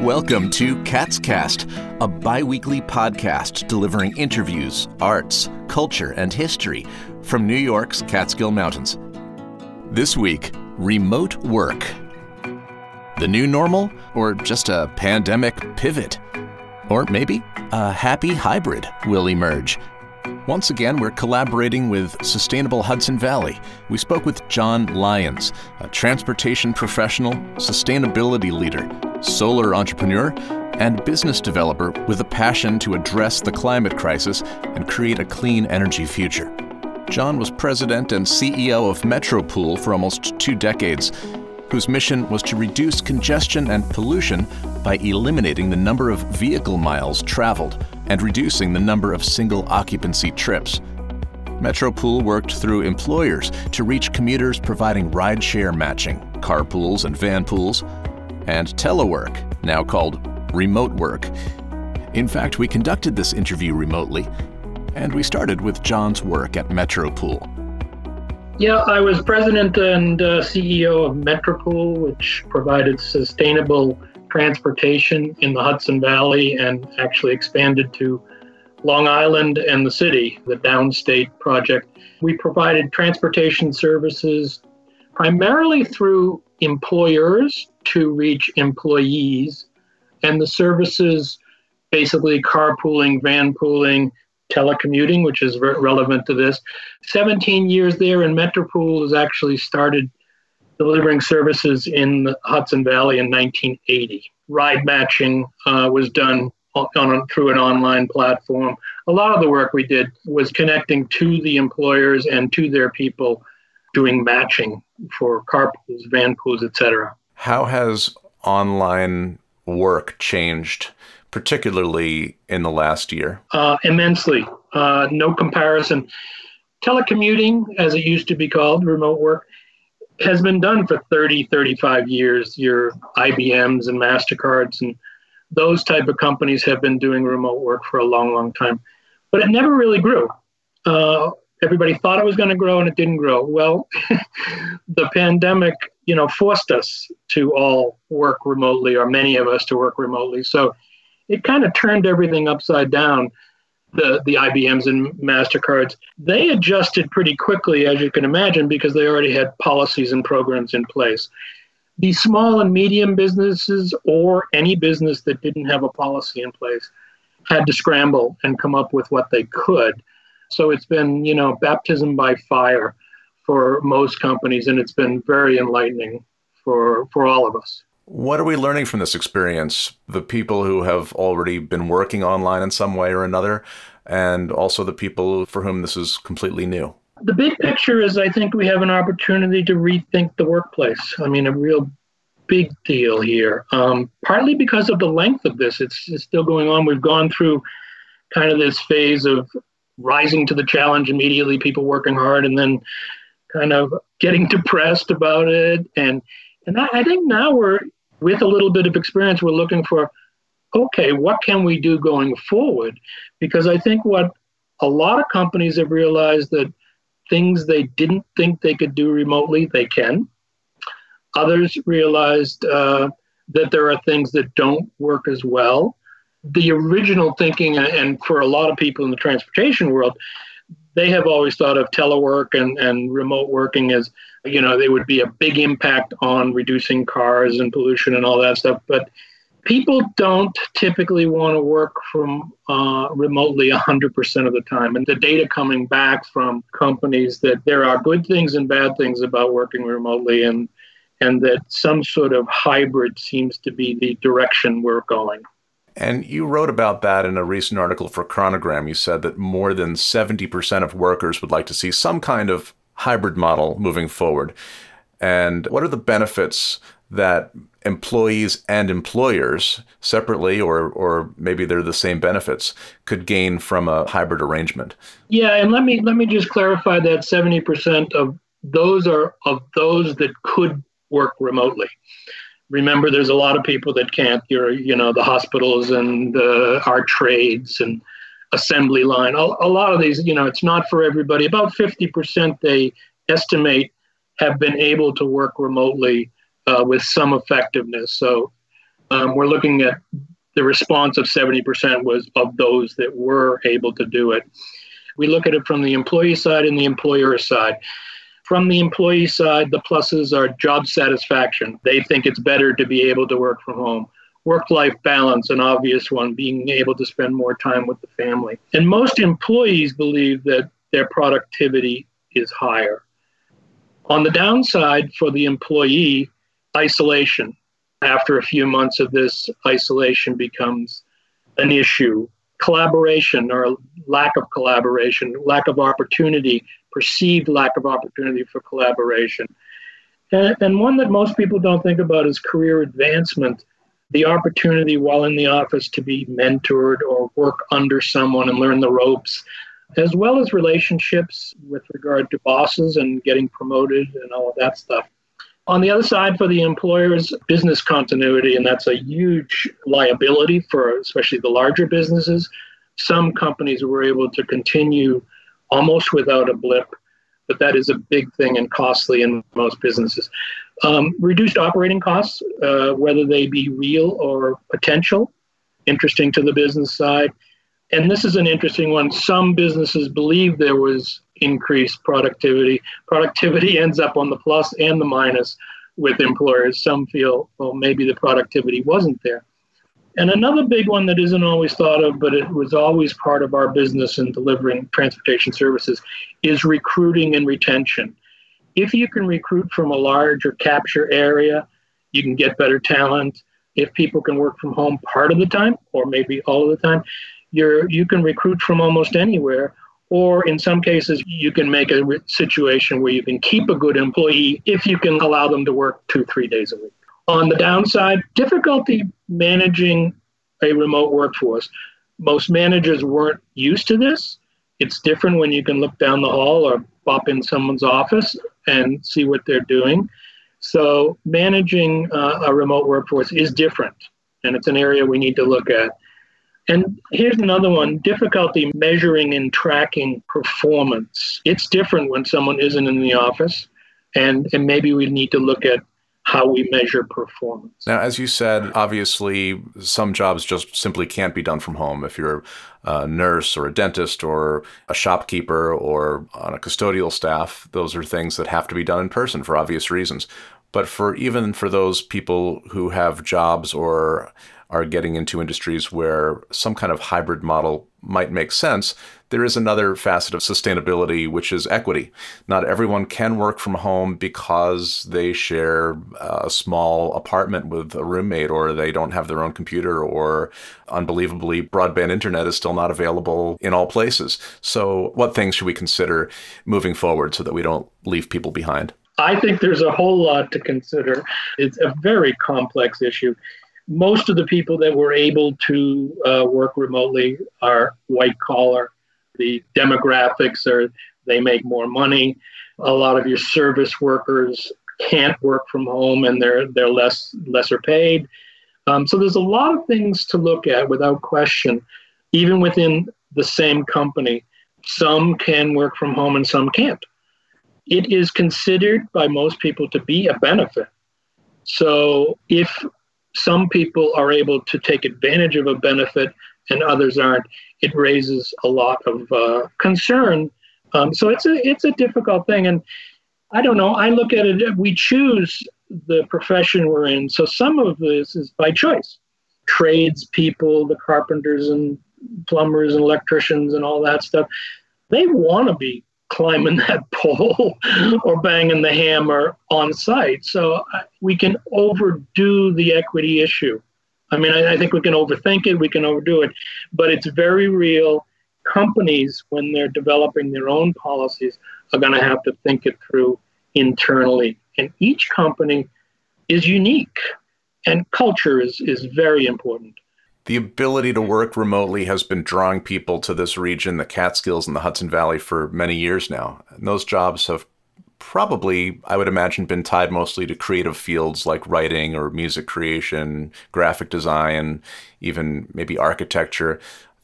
Welcome to Catscast, a bi weekly podcast delivering interviews, arts, culture, and history from New York's Catskill Mountains. This week, remote work. The new normal, or just a pandemic pivot? Or maybe a happy hybrid will emerge. Once again, we're collaborating with Sustainable Hudson Valley. We spoke with John Lyons, a transportation professional, sustainability leader, solar entrepreneur, and business developer with a passion to address the climate crisis and create a clean energy future. John was president and CEO of Metropool for almost two decades, whose mission was to reduce congestion and pollution by eliminating the number of vehicle miles traveled and reducing the number of single occupancy trips. Metropool worked through employers to reach commuters providing rideshare matching, carpools and van pools, and telework, now called remote work. In fact, we conducted this interview remotely, and we started with John's work at Metropool. Yeah, I was president and uh, CEO of Metropool, which provided sustainable transportation in the Hudson Valley and actually expanded to Long Island and the city, the downstate project. We provided transportation services primarily through employers to reach employees, and the services basically carpooling, van pooling, telecommuting, which is relevant to this. 17 years there, and Metropool has actually started delivering services in the Hudson Valley in 1980. Ride matching uh, was done on, on, through an online platform. A lot of the work we did was connecting to the employers and to their people doing matching for carpools, van pools, etc. How has online work changed, particularly in the last year? Uh, immensely. Uh, no comparison. Telecommuting, as it used to be called, remote work, has been done for 30, 35 years. Your IBMs and MasterCards and those type of companies have been doing remote work for a long, long time. But it never really grew. Uh, everybody thought it was going to grow and it didn't grow. Well, the pandemic, you know, forced us to all work remotely, or many of us to work remotely. So it kind of turned everything upside down the, the IBMs and MasterCards, they adjusted pretty quickly, as you can imagine, because they already had policies and programs in place. The small and medium businesses, or any business that didn't have a policy in place, had to scramble and come up with what they could. So it's been, you know, baptism by fire for most companies, and it's been very enlightening for, for all of us. What are we learning from this experience? The people who have already been working online in some way or another, and also the people for whom this is completely new? The big picture is I think we have an opportunity to rethink the workplace. I mean, a real big deal here, um, partly because of the length of this. It's, it's still going on. We've gone through kind of this phase of rising to the challenge immediately, people working hard, and then kind of getting depressed about it. And and I, I think now we're with a little bit of experience, we're looking for okay, what can we do going forward? Because I think what a lot of companies have realized that things they didn't think they could do remotely, they can. Others realized uh, that there are things that don't work as well. The original thinking, and for a lot of people in the transportation world, they have always thought of telework and, and remote working as, you know, they would be a big impact on reducing cars and pollution and all that stuff. But people don't typically want to work from uh, remotely 100% of the time. And the data coming back from companies that there are good things and bad things about working remotely and and that some sort of hybrid seems to be the direction we're going. And you wrote about that in a recent article for Chronogram. You said that more than 70% of workers would like to see some kind of hybrid model moving forward. And what are the benefits that employees and employers separately or or maybe they're the same benefits could gain from a hybrid arrangement yeah and let me let me just clarify that 70% of those are of those that could work remotely remember there's a lot of people that can't you're you know the hospitals and uh, our trades and assembly line a, a lot of these you know it's not for everybody about 50% they estimate have been able to work remotely uh, with some effectiveness so Um, we're looking at the response of 70% was of those that were able to do it. We look at it from the employee side and the employer side. From the employee side, the pluses are job satisfaction. They think it's better to be able to work from home. Work life balance, an obvious one, being able to spend more time with the family. And most employees believe that their productivity is higher. On the downside, for the employee, isolation. After a few months of this, isolation becomes an issue. Collaboration or lack of collaboration, lack of opportunity, perceived lack of opportunity for collaboration. And, and one that most people don't think about is career advancement the opportunity while in the office to be mentored or work under someone and learn the ropes, as well as relationships with regard to bosses and getting promoted and all of that stuff. On the other side, for the employers, business continuity, and that's a huge liability for especially the larger businesses. Some companies were able to continue almost without a blip, but that is a big thing and costly in most businesses. Um, reduced operating costs, uh, whether they be real or potential, interesting to the business side. And this is an interesting one. Some businesses believe there was increased productivity. Productivity ends up on the plus and the minus with employers. Some feel, well, maybe the productivity wasn't there. And another big one that isn't always thought of, but it was always part of our business in delivering transportation services, is recruiting and retention. If you can recruit from a large or capture area, you can get better talent. If people can work from home part of the time, or maybe all of the time, you're you can recruit from almost anywhere. Or in some cases, you can make a situation where you can keep a good employee if you can allow them to work two, three days a week. On the downside, difficulty managing a remote workforce. Most managers weren't used to this. It's different when you can look down the hall or pop in someone's office and see what they're doing. So, managing uh, a remote workforce is different, and it's an area we need to look at. And here's another one difficulty measuring and tracking performance. It's different when someone isn't in the office, and, and maybe we need to look at how we measure performance. Now, as you said, obviously, some jobs just simply can't be done from home. If you're a nurse or a dentist or a shopkeeper or on a custodial staff, those are things that have to be done in person for obvious reasons. But for even for those people who have jobs or are getting into industries where some kind of hybrid model might make sense, there is another facet of sustainability, which is equity. Not everyone can work from home because they share uh, a small apartment with a roommate, or they don't have their own computer, or unbelievably, broadband internet is still not available in all places. So, what things should we consider moving forward so that we don't leave people behind? I think there's a whole lot to consider. It's a very complex issue most of the people that were able to uh, work remotely are white collar. The demographics are they make more money. A lot of your service workers can't work from home and they're they're less lesser paid. Um, so there's a lot of things to look at without question, even within the same company. Some can work from home and some can't. It is considered by most people to be a benefit. So if some people are able to take advantage of a benefit and others aren't, it raises a lot of uh, concern. Um, so it's a it's a difficult thing, and I don't know. I look at it. We choose the profession we're in, so some of this is by choice. Trades people, the carpenters and plumbers and electricians and all that stuff, they want to be climbing that pole or banging the hammer on site. So uh, we can overdo the equity issue. I mean, I, I, think we can overthink it, we can overdo it, but it's very real. Companies, when they're developing their own policies, are going to have to think it through internally. And each company is unique, and culture is, is very important the ability to work remotely has been drawing people to this region, the Catskills and the Hudson Valley, for many years now. And those jobs have probably, I would imagine, been tied mostly to creative fields like writing or music creation, graphic design, even maybe architecture.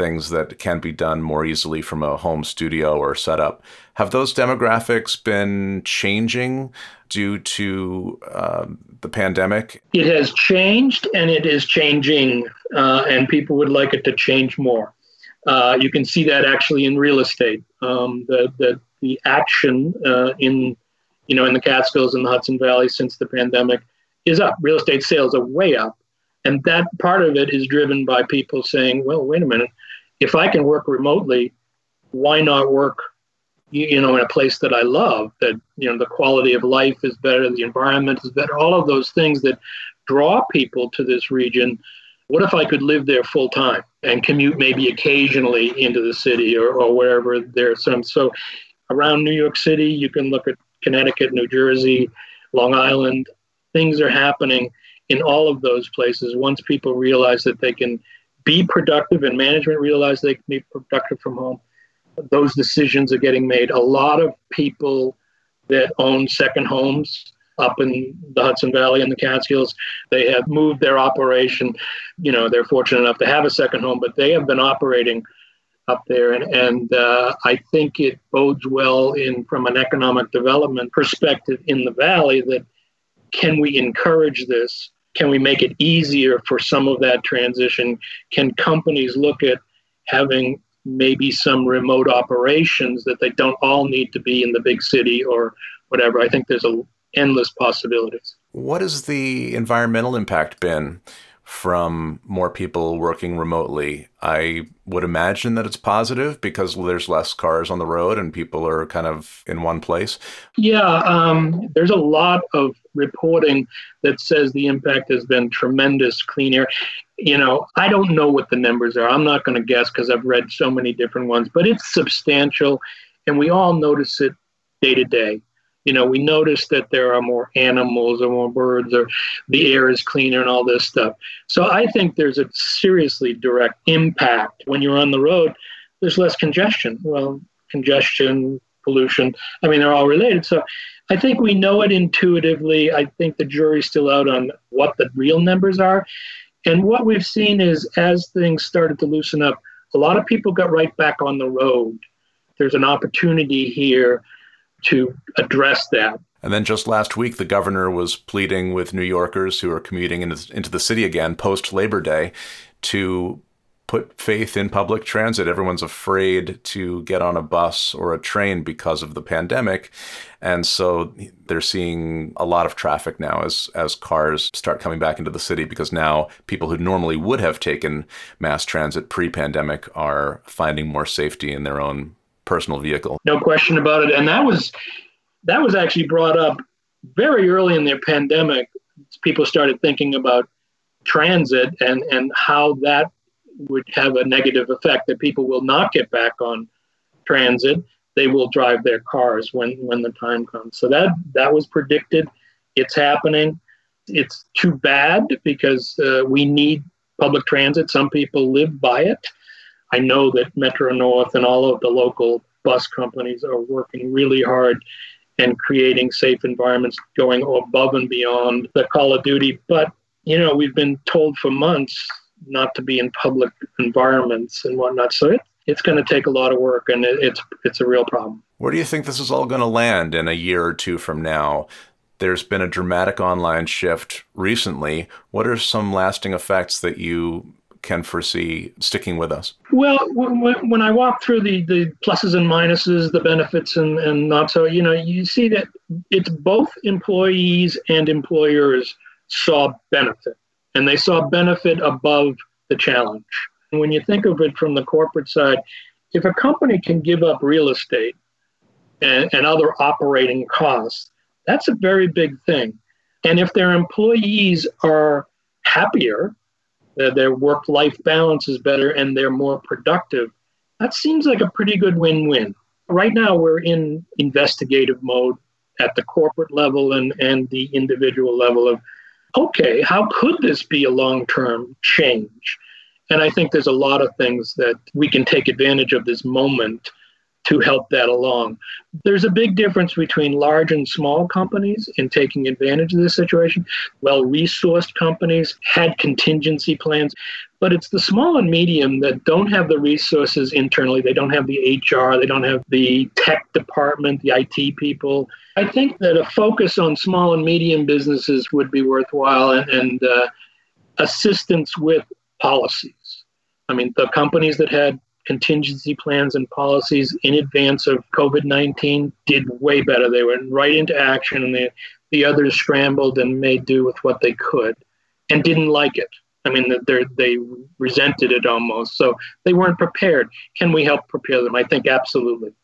Things that can be done more easily from a home studio or setup. Have those demographics been changing due to uh, the pandemic? It has changed and it is changing, uh, and people would like it to change more. Uh, you can see that actually in real estate. Um, the, the, the action uh, in, you know, in the Catskills and the Hudson Valley since the pandemic is up. Real estate sales are way up. And that part of it is driven by people saying, well, wait a minute, if I can work remotely, why not work you know in a place that I love that you know the quality of life is better the environment is better all of those things that draw people to this region? What if I could live there full time and commute maybe occasionally into the city or, or wherever there's some? So around New York City you can look at Connecticut New Jersey Long Island. Things are happening in all of those places. Once people realize that they can be productive and management realize they can be productive from home those decisions are getting made a lot of people that own second homes up in the Hudson Valley and the Catskills. They have moved their operation. You know, they're fortunate enough to have a second home, but they have been operating up there, and, and uh, I think it bodes well in from an economic development perspective in the valley that can we encourage this? Can we make it easier for some of that transition? Can companies look at having maybe some remote operations that they don't all need to be in the big city or whatever? I think there's a endless possibilities. What has the environmental impact been from more people working remotely. I would imagine that it's positive because there's less cars on the road and people are kind of in one place. Yeah, um, there's a lot of reporting that says the impact has been tremendous clean air. You know, I don't know what the numbers are. I'm not going to guess because I've read so many different ones, but it's substantial and we all notice it day to day. You know, we notice that there are more animals or more birds or the air is cleaner and all this stuff. So I think there's a seriously direct impact. When you're on the road, there's less congestion. Well, congestion, pollution, I mean, they're all related. So I think we know it intuitively. I think the jury's still out on what the real numbers are. And what we've seen is as things started to loosen up, a lot of people got right back on the road. There's an opportunity here to address that. And then just last week, the governor was pleading with New Yorkers who are commuting into, the city again post Labor Day to put faith in public transit. Everyone's afraid to get on a bus or a train because of the pandemic. And so they're seeing a lot of traffic now as, as cars start coming back into the city because now people who normally would have taken mass transit pre pandemic are finding more safety in their own personal vehicle. No question about it. And that was that was actually brought up very early in the pandemic. People started thinking about transit and, and how that would have a negative effect that people will not get back on transit. They will drive their cars when, when the time comes. So that that was predicted. It's happening. It's too bad because uh, we need public transit. Some people live by it. I know that Metro North and all of the local bus companies are working really hard and creating safe environments, going above and beyond the call of duty. But, you know, we've been told for months not to be in public environments and whatnot. So it, it's going to take a lot of work and it, it's, it's a real problem. Where do you think this is all going to land in a year or two from now? There's been a dramatic online shift recently. What are some lasting effects that you can foresee sticking with us? Well, when, I walk through the, the pluses and minuses, the benefits and, and not so, you know, you see that it's both employees and employers saw benefit, and they saw benefit above the challenge. And when you think of it from the corporate side, if a company can give up real estate and, and other operating costs, that's a very big thing. And if their employees are happier Uh, their work life balance is better and they're more productive. That seems like a pretty good win win. Right now, we're in investigative mode at the corporate level and, and the individual level of, okay, how could this be a long term change? And I think there's a lot of things that we can take advantage of this moment to help that along. There's a big difference between large and small companies in taking advantage of this situation. Well resourced companies had contingency plans, but it's the small and medium that don't have the resources internally. They don't have the HR, they don't have the tech department, the IT people. I think that a focus on small and medium businesses would be worthwhile and, and uh, assistance with policies. I mean, the companies that had contingency plans and policies in advance of COVID 19 did way better. They went right into action, and the, the others scrambled and made do with what they could and didn't like it. I mean, they resented it almost. So they weren't prepared. Can we help prepare them? I think absolutely.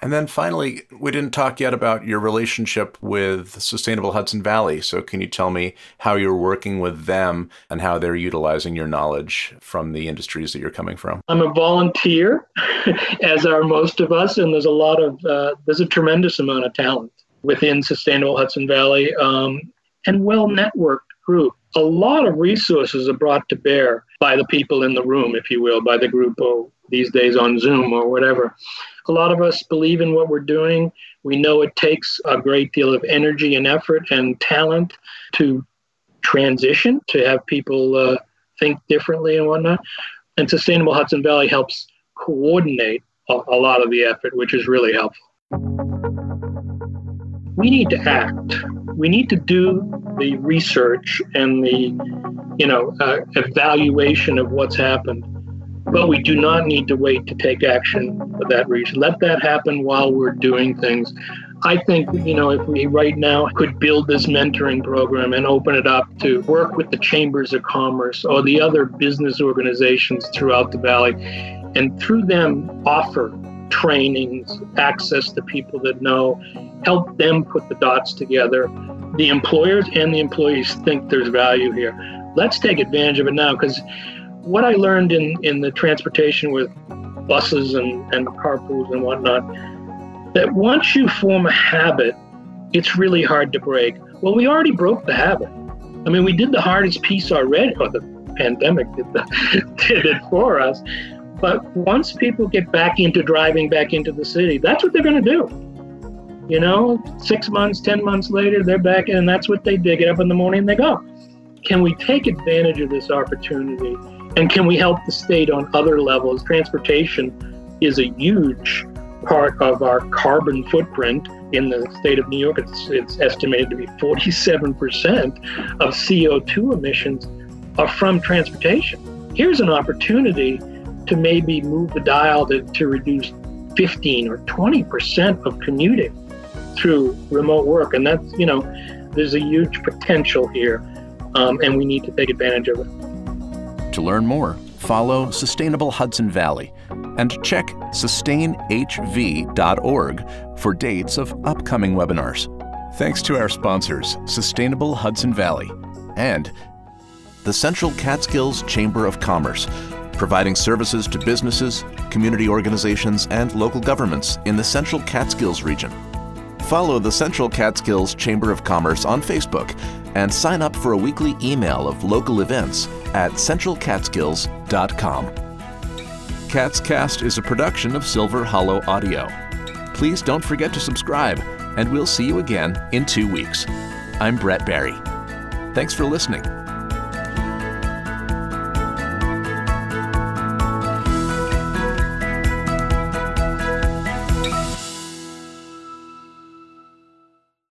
And then finally, we didn't talk yet about your relationship with Sustainable Hudson Valley. So, can you tell me how you're working with them and how they're utilizing your knowledge from the industries that you're coming from? I'm a volunteer, as are most of us, and there's a lot of, uh, there's a tremendous amount of talent within Sustainable Hudson Valley um, and well networked group. A lot of resources are brought to bear by the people in the room, if you will, by the group or these days on Zoom or whatever. A lot of us believe in what we're doing. We know it takes a great deal of energy and effort and talent to transition, to have people uh, think differently and whatnot. And Sustainable Hudson Valley helps coordinate a, a lot of the effort, which is really helpful. We need to act. We need to do the research and the, you know, uh, evaluation of what's happened but we do not need to wait to take action for that reason. Let that happen while we're doing things. I think, you know, if we right now could build this mentoring program and open it up to work with the chambers of commerce or the other business organizations throughout the valley, and through them offer trainings, access to people that know, help them put the dots together. The employers and the employees think there's value here. Let's take advantage of it now because what I learned in, in the transportation with buses and, and carpools and whatnot, that once you form a habit, it's really hard to break. Well, we already broke the habit. I mean, we did the hardest piece already, or the pandemic did, the, did it for us. But once people get back into driving back into the city, that's what they're going to do. You know, six months, 10 months later, they're back and that's what they do. Get up in the morning and they go. Can we take advantage of this opportunity and can we help the state on other levels? Transportation is a huge part of our carbon footprint in the state of New York. It's, it's estimated to be 47% of CO2 emissions are from transportation. Here's an opportunity to maybe move the dial to, to reduce 15 or 20% of commuting through remote work. And that's, you know, there's a huge potential here, um, and we need to take advantage of it. To learn more, follow Sustainable Hudson Valley and check sustainhv.org for dates of upcoming webinars. Thanks to our sponsors, Sustainable Hudson Valley and the Central Catskills Chamber of Commerce, providing services to businesses, community organizations, and local governments in the Central Catskills region. Follow the Central Catskills Chamber of Commerce on Facebook and sign up for a weekly email of local events at centralcatskills.com. Catscast is a production of Silver Hollow Audio. Please don't forget to subscribe, and we'll see you again in two weeks. I'm Brett Barry. Thanks for listening.